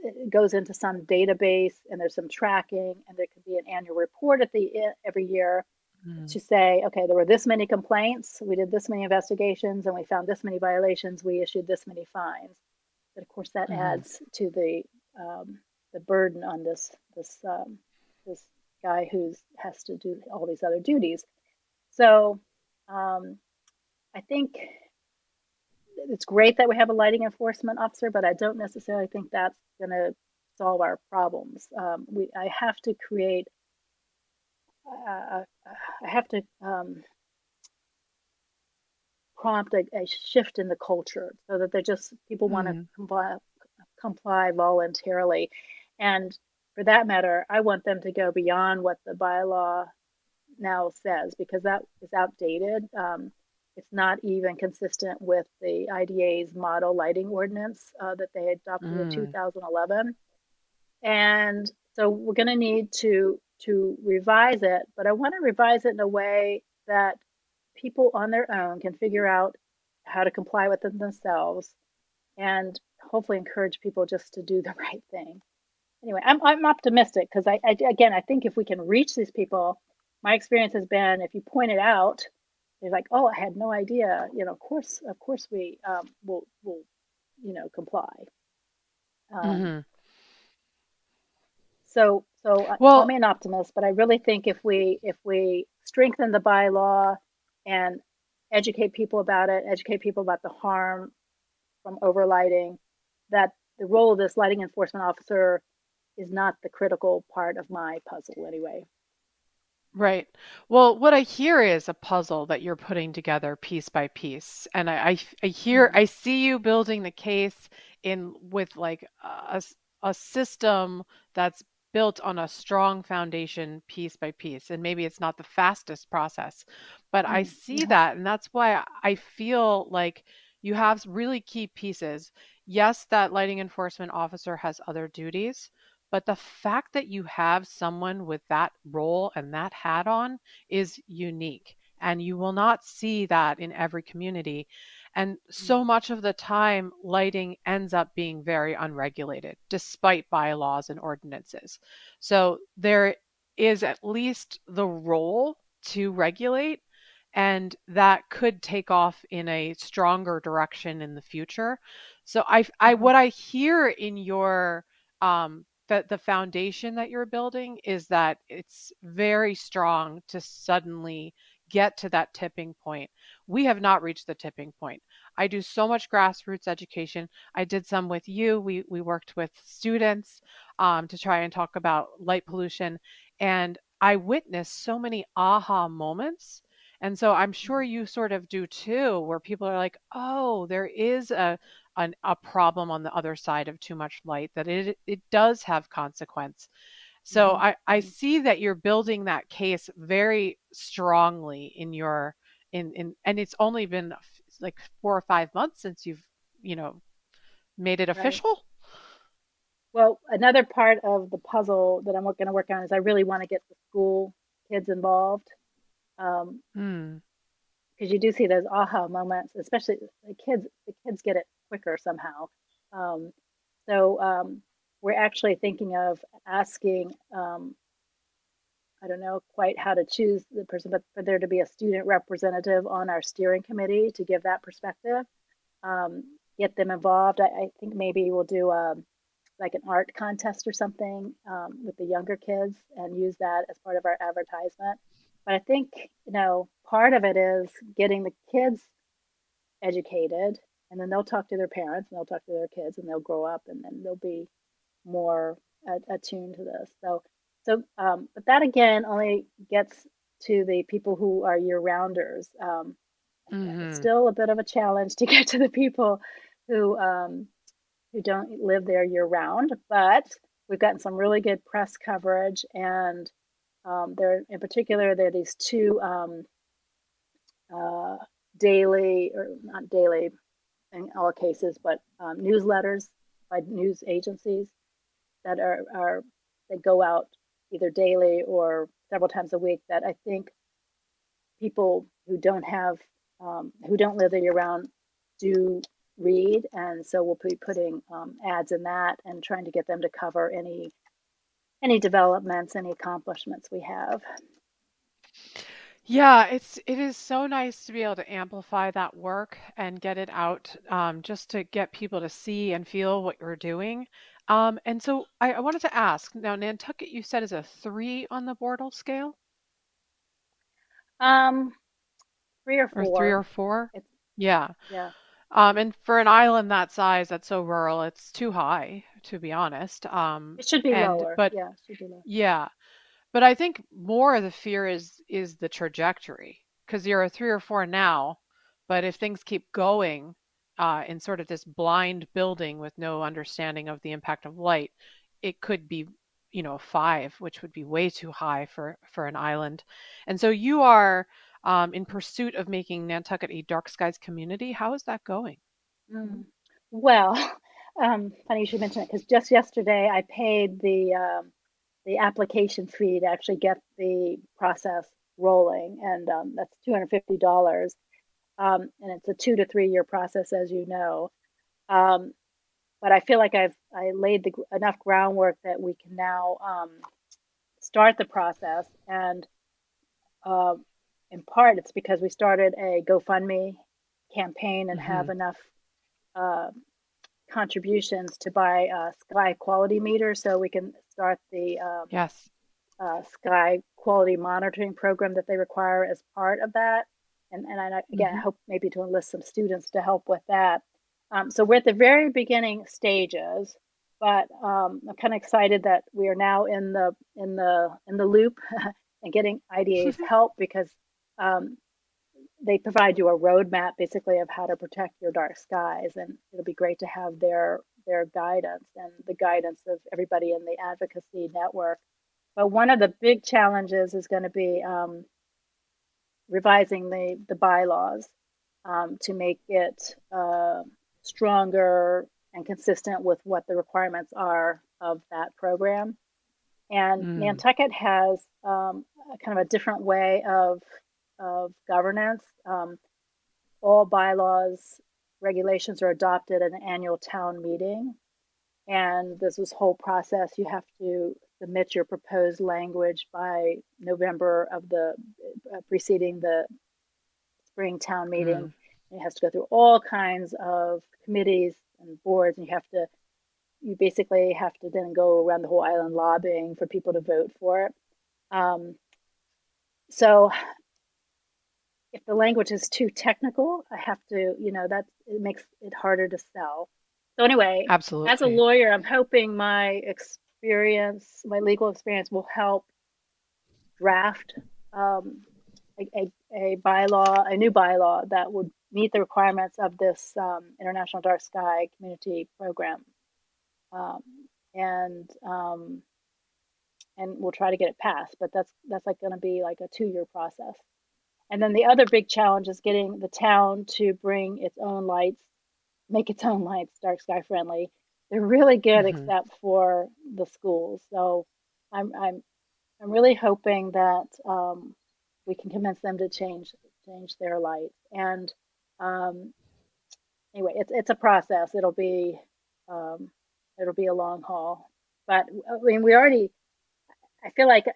it goes into some database and there's some tracking and there could be an annual report at the every year hmm to say, okay, there were this many complaints, we did this many investigations, and we found this many violations, we issued this many fines. But of course, that hmm adds to the um, the burden on this this um, this guy who has to do all these other duties. So um, I think it's great that we have a lighting enforcement officer, but I don't necessarily think that's going to solve our problems. Um, we I have to create. Uh, I have to um, prompt a, a shift in the culture so that they're just people want to hmm comply, comply voluntarily. And for that matter, I want them to go beyond what the bylaw now says because that is outdated. Um, it's not even consistent with the IDA's model lighting ordinance uh, that they adopted in mm 2011. and so we're going to need to to revise it, but I want to revise it in a way that people on their own can figure out how to comply with it themselves and hopefully encourage people just to do the right thing. Anyway, I'm, I'm optimistic because I, I, again, I think if we can reach these people, my experience has been if you point it out, they're like, oh, I had no idea. You know, of course, of course, we um, will will you know comply. Um, mm-hmm. So, so well, I'm an optimist, but I really think if we if we strengthen the bylaw and educate people about it, educate people about the harm from overlighting, that the role of this lighting enforcement officer is not the critical part of my puzzle anyway. Right. Well, what I hear is a puzzle that you're putting together piece by piece, and I, I, I hear, mm-hmm. I see you building the case in with like a, a system that's built on a strong foundation piece by piece. And maybe it's not the fastest process, but I mm, see yeah. that. And that's why I feel like you have really key pieces. Yes, that lighting enforcement officer has other duties, but the fact that you have someone with that role and that hat on is unique. And you will not see that in every community. And so mm. much of the time, lighting ends up being very unregulated, despite bylaws and ordinances. So there is at least the role to regulate, and that could take off in a stronger direction in the future. So I, I mm-hmm. what I hear in your um, the, the foundation that you're building is that it's very strong to suddenly get to that tipping point. We have not reached the tipping point. I do so much grassroots education. I did some with you. We we worked with students um, to try and talk about light pollution, and I witnessed so many aha moments. And so I'm sure you sort of do too, where people are like, "Oh, there is a an, a problem on the other side of too much light. That it it does have consequence." So mm-hmm. I, I mm-hmm. see that you're building that case very strongly in your in in and it's only been like four or five months since you've you know made it official. Right. Well, another part of the puzzle that I'm going to work on is I really want to get the school kids involved. Um, mm. Because you do see those aha moments, especially the kids. The kids get it quicker somehow. Um, so um, we're actually thinking of asking um, I don't know quite how to choose the person, but for there to be a student representative on our steering committee to give that perspective, um, get them involved. I, I, think maybe we'll do a, um, like an art contest or something um, with the younger kids and use that as part of our advertisement. But I think, you know, part of it is getting the kids educated and then they'll talk to their parents and they'll talk to their kids and they'll grow up and then they'll be more attuned to this. So, so, um, but that again only gets to the people who are year rounders. Um, mm-hmm. It's still a bit of a challenge to get to the people who um, who don't live there year round, but we've gotten some really good press coverage, and um, there, in particular, there are these two um, uh, daily or not daily in all cases, but um, newsletters by news agencies that are, are that go out either daily or several times a week that I think people who don't have um, who don't live there year round do read, and so we'll be putting um, ads in that and trying to get them to cover any any developments, any accomplishments we have. Yeah, it's it is so nice to be able to amplify that work and get it out, um, just to get people to see and feel what you're doing. Um, and so I, I wanted to ask now, Nantucket, you said is a three on the Bortle scale, Um, three or or three or four? It's Yeah. yeah. Um, and for an island that size, that's so rural, it's too high, to be honest. Um, It should be and lower. but Yeah, it should be lower. yeah, but I think more of the fear is is the trajectory because you're a three or four now, but if things keep going, uh, in sort of this blind building with no understanding of the impact of light, it could be, you know, five, which would be way too high for for an island. And so you are um, in pursuit of making Nantucket a dark skies community. How is that going? Mm. Well, um, funny you should mention it because just yesterday I paid the um, the application fee to actually get the process rolling, and um, that's two hundred fifty dollars. Um, and it's a two to three year process, as you know. Um, but I feel like I've I laid the, enough groundwork that we can now um, start the process. And uh, in part, it's because we started a GoFundMe campaign and mm-hmm. have enough uh, contributions to buy a sky quality meter so we can start the um, yes. uh, sky quality monitoring program that they require as part of that. And and I again mm-hmm. hope maybe to enlist some students to help with that. Um, so we're at the very beginning stages but um, I'm kind of excited that we are now in the in the in the loop and getting IDA's help because um, they provide you a roadmap basically of how to protect your dark skies and it'll be great to have their their guidance and the guidance of everybody in the advocacy network but one of the big challenges is going to be um, revising the the bylaws um, to make it uh, stronger and consistent with what the requirements are of that program and mm. nantucket has um, kind of a different way of of governance. Um, all bylaws, regulations are adopted at an annual town meeting. And there's this whole process. You have to submit your proposed language by November of the uh, preceding the spring town meeting. Mm. It has to go through all kinds of committees and boards, and you have to, you basically have to then go around the whole island lobbying for people to vote for it. Um, so if the language is too technical, I have to, you know, that it makes it harder to sell. So anyway, absolutely. As a lawyer, I'm hoping my experience, my legal experience, will help draft um, a, a, a, bylaw, a new bylaw that would meet the requirements of this um, International Dark Sky Community Program, um, and um, and we'll try to get it passed. But that's that's like going to be like a two year process. And then the other big challenge is getting the town to bring its own lights, make its own lights dark sky friendly. They're really good mm-hmm. except for the schools. So I'm I'm I'm really hoping that um, we can convince them to change change their lights. And um, anyway, it's it's a process. It'll be um, it'll be a long haul. But I mean, we already. I feel like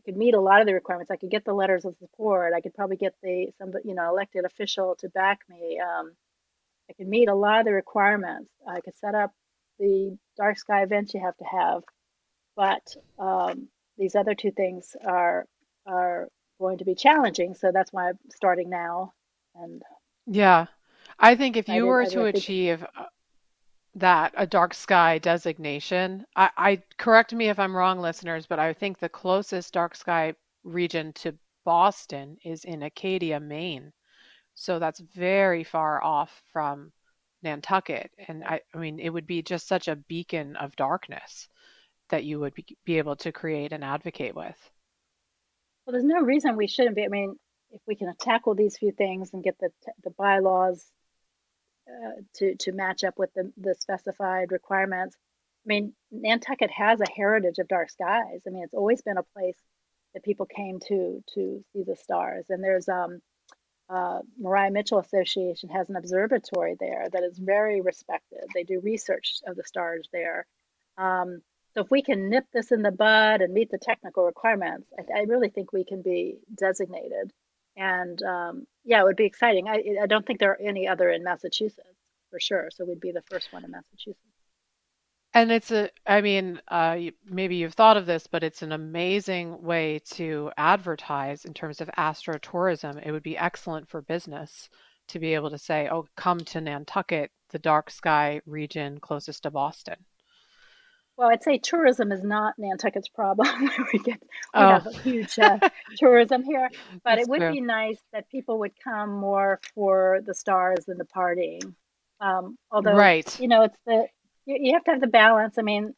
I could meet a lot of the requirements. I could get the letters of support. I could probably get the some you know elected official to back me. Um, I could meet a lot of the requirements. I could set up the dark sky events you have to have, but um, these other two things are are going to be challenging. So that's why I'm starting now. And yeah, I think if you were to achieve uh, that a dark sky designation. I, I correct me if I'm wrong, listeners, but I think the closest dark sky region to Boston is in Acadia, Maine. So that's very far off from Nantucket. And I, I mean, it would be just such a beacon of darkness that you would be, be able to create and advocate with. Well, there's no reason we shouldn't be. I mean, if we can tackle these few things and get the the bylaws to to match up with the, the specified requirements. I mean, Nantucket has a heritage of dark skies. I mean, it's always been a place that people came to to see the stars. And there's um, uh, Maria Mitchell Association has an observatory there that is very respected. They do research of the stars there. Um, so if we can nip this in the bud and meet the technical requirements, I, I really think we can be designated and um, yeah, it would be exciting. I, I don't think there are any other in Massachusetts for sure. So we'd be the first one in Massachusetts. And it's a, I mean, uh, maybe you've thought of this, but it's an amazing way to advertise in terms of astrotourism. It would be excellent for business to be able to say, oh, come to Nantucket, the dark sky region closest to Boston. Well, I'd say tourism is not Nantucket's problem. we get we oh. have a huge uh, tourism here, but That's it would true. be nice that people would come more for the stars and the partying. Um, although, right. you know, it's the you, you, have to have the balance. I mean,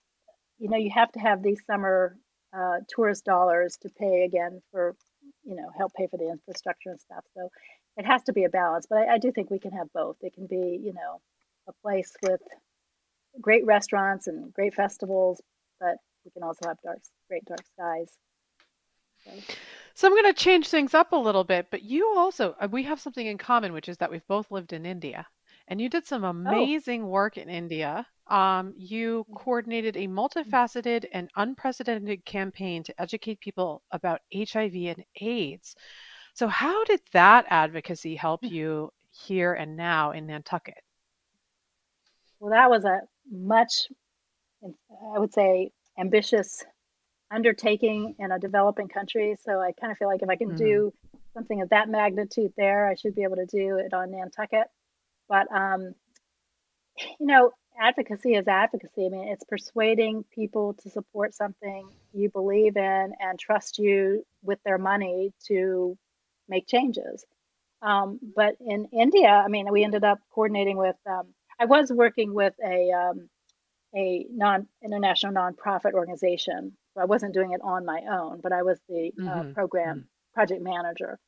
you know, you have to have these summer uh, tourist dollars to pay again for, you know, help pay for the infrastructure and stuff. So it has to be a balance. But I, I do think we can have both. It can be, you know, a place with great restaurants and great festivals, but we can also have dark, great dark skies. So, so I'm going to change things up a little bit, but you also, uh, we have something in common, which is that we've both lived in India. And you did some oh. amazing oh. work in India. Um, you coordinated a multifaceted and unprecedented campaign to educate people about HIV and AIDS. So, how did that advocacy help hmm. you here and now in Nantucket? Well, that was a much, I would say, ambitious undertaking in a developing country. So I kind of feel like if I can mm-hmm. do something of that magnitude there, I should be able to do it on Nantucket. But um, you know, advocacy is advocacy. I mean, it's persuading people to support something you believe in and trust you with their money to make changes. Um, but in India, I mean, we ended up coordinating with. Um, I was working with a um, a non international nonprofit organization. So I wasn't doing it on my own, but I was the uh, mm-hmm. program mm-hmm. project manager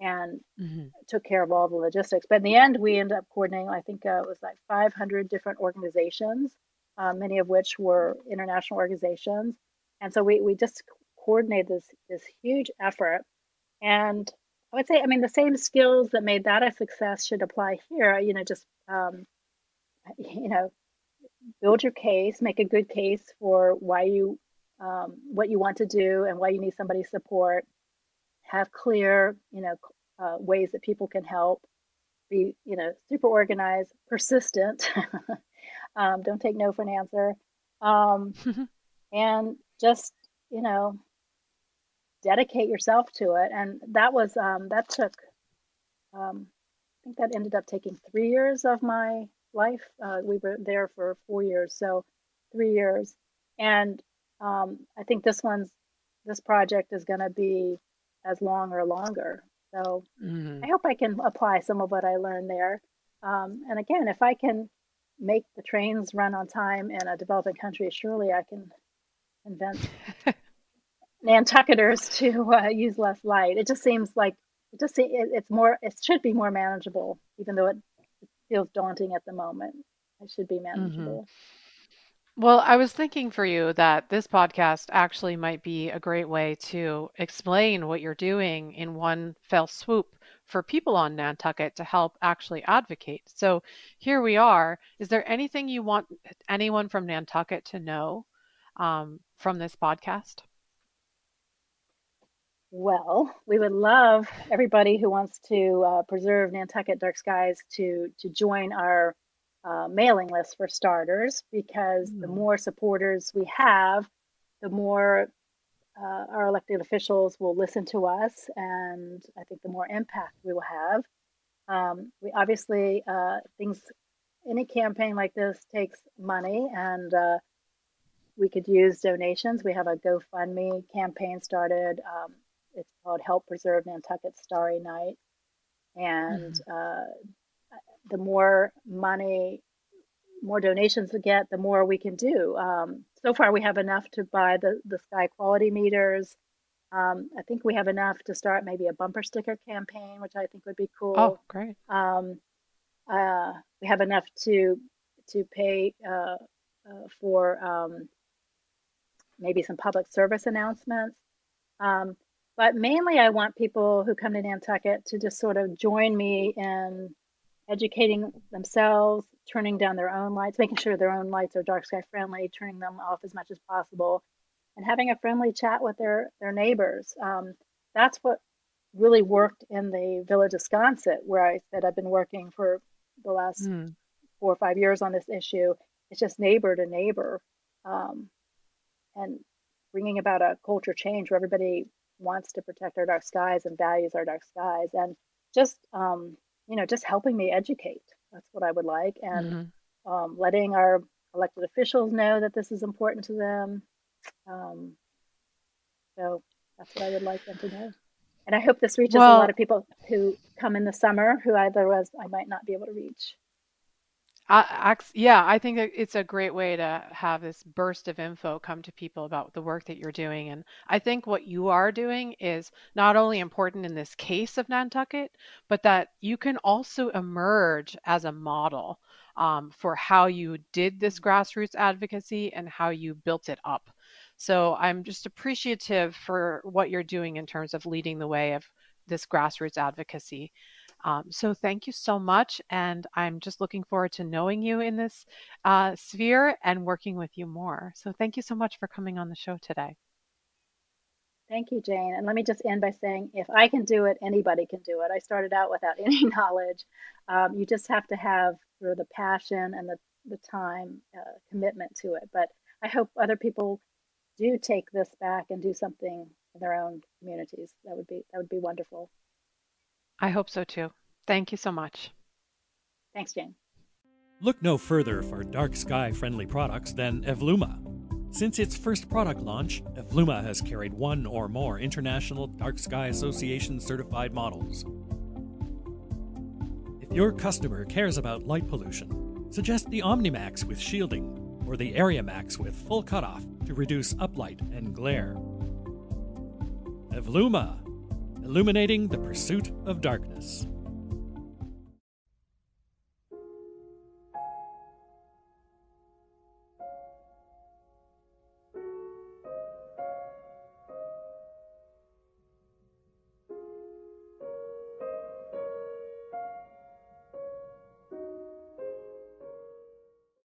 and mm-hmm. took care of all the logistics. But in the end, we ended up coordinating. I think uh, it was like 500 different organizations, uh, many of which were international organizations, and so we we just coordinated this this huge effort. And I would say, I mean, the same skills that made that a success should apply here. You know, just um, you know, build your case, make a good case for why you um, what you want to do and why you need somebody's support. Have clear, you know, uh, ways that people can help. Be, you know, super organized, persistent. um, don't take no for an answer, um, and just you know, dedicate yourself to it. And that was um, that took. Um, I think that ended up taking three years of my life. Uh, we were there for four years, so three years. And um, I think this one's this project is going to be as long or longer. So mm-hmm. I hope I can apply some of what I learned there. Um, and again, if I can make the trains run on time in a developing country, surely I can invent Nantucketers to uh, use less light. It just seems like it just it, it's more. It should be more manageable, even though it feels daunting at the moment. It should be mm-hmm. manageable. Mm-hmm. Well, I was thinking for you that this podcast actually might be a great way to explain what you're doing in one fell swoop for people on Nantucket to help actually advocate. So here we are. Is there anything you want anyone from Nantucket to know um, from this podcast? Well, we would love everybody who wants to uh, preserve Nantucket dark skies to to join our uh, mailing list for starters, because mm. the hmm. more supporters we have, the more uh, our elected officials will listen to us, and I think the more impact we will have. Um, we obviously uh, things any campaign like this takes money, and uh, we could use donations. We have a GoFundMe campaign started. Um, it's called Help Preserve Nantucket Starry Night. And mm-hmm. uh, the more money, more donations we get, the more we can do. Um, so far, we have enough to buy the, the sky quality meters. Um, I think we have enough to start maybe a bumper sticker campaign, which I think would be cool. Oh, great. Um, uh, we have enough to to pay uh, uh, for um, maybe some public service announcements. Um, but mainly, I want people who come to Nantucket to just sort of join me in educating themselves, turning down their own lights, making sure their own lights are dark sky friendly, turning them off as much as possible, and having a friendly chat with their their neighbors. Um, that's what really worked in the village of Sconset, where I said I've been working for the last mm. four or five years on this issue. It's just neighbor to neighbor, um, and bringing about a culture change where everybody wants to protect our dark skies and values our dark skies and just um, you know just helping me educate. That's what i would like. And mm-hmm. um, letting our elected officials know that this is important to them. Um, so that's what i would like them to know. And i hope this reaches well, a lot of people who come in the summer who otherwise i might not be able to reach I, yeah, I think it's a great way to have this burst of info come to people about the work that you're doing. And I think what you are doing is not only important in this case of Nantucket, but that you can also emerge as a model um, for how you did this grassroots advocacy and how you built it up. So I'm just appreciative for what you're doing in terms of leading the way of this grassroots advocacy. Um, so thank you so much. And I'm just looking forward to knowing you in this uh, sphere and working with you more. So thank you so much for coming on the show today. Thank you, Jane. And let me just end by saying if I can do it, anybody can do it. I started out without any knowledge. Um, you just have to have the passion and the, the time uh, commitment to it. But I hope other people do take this back and do something in their own communities. That would be that would be wonderful. I hope so too. Thank you so much. Thanks, Jane. Look no further for dark sky friendly products than Evluma. Since its first product launch, Evluma has carried one or more International Dark Sky Association certified models. If your customer cares about light pollution, suggest the OmniMax with shielding or the AreaMax with full cutoff to reduce uplight and glare. Evluma, illuminating the pursuit of darkness.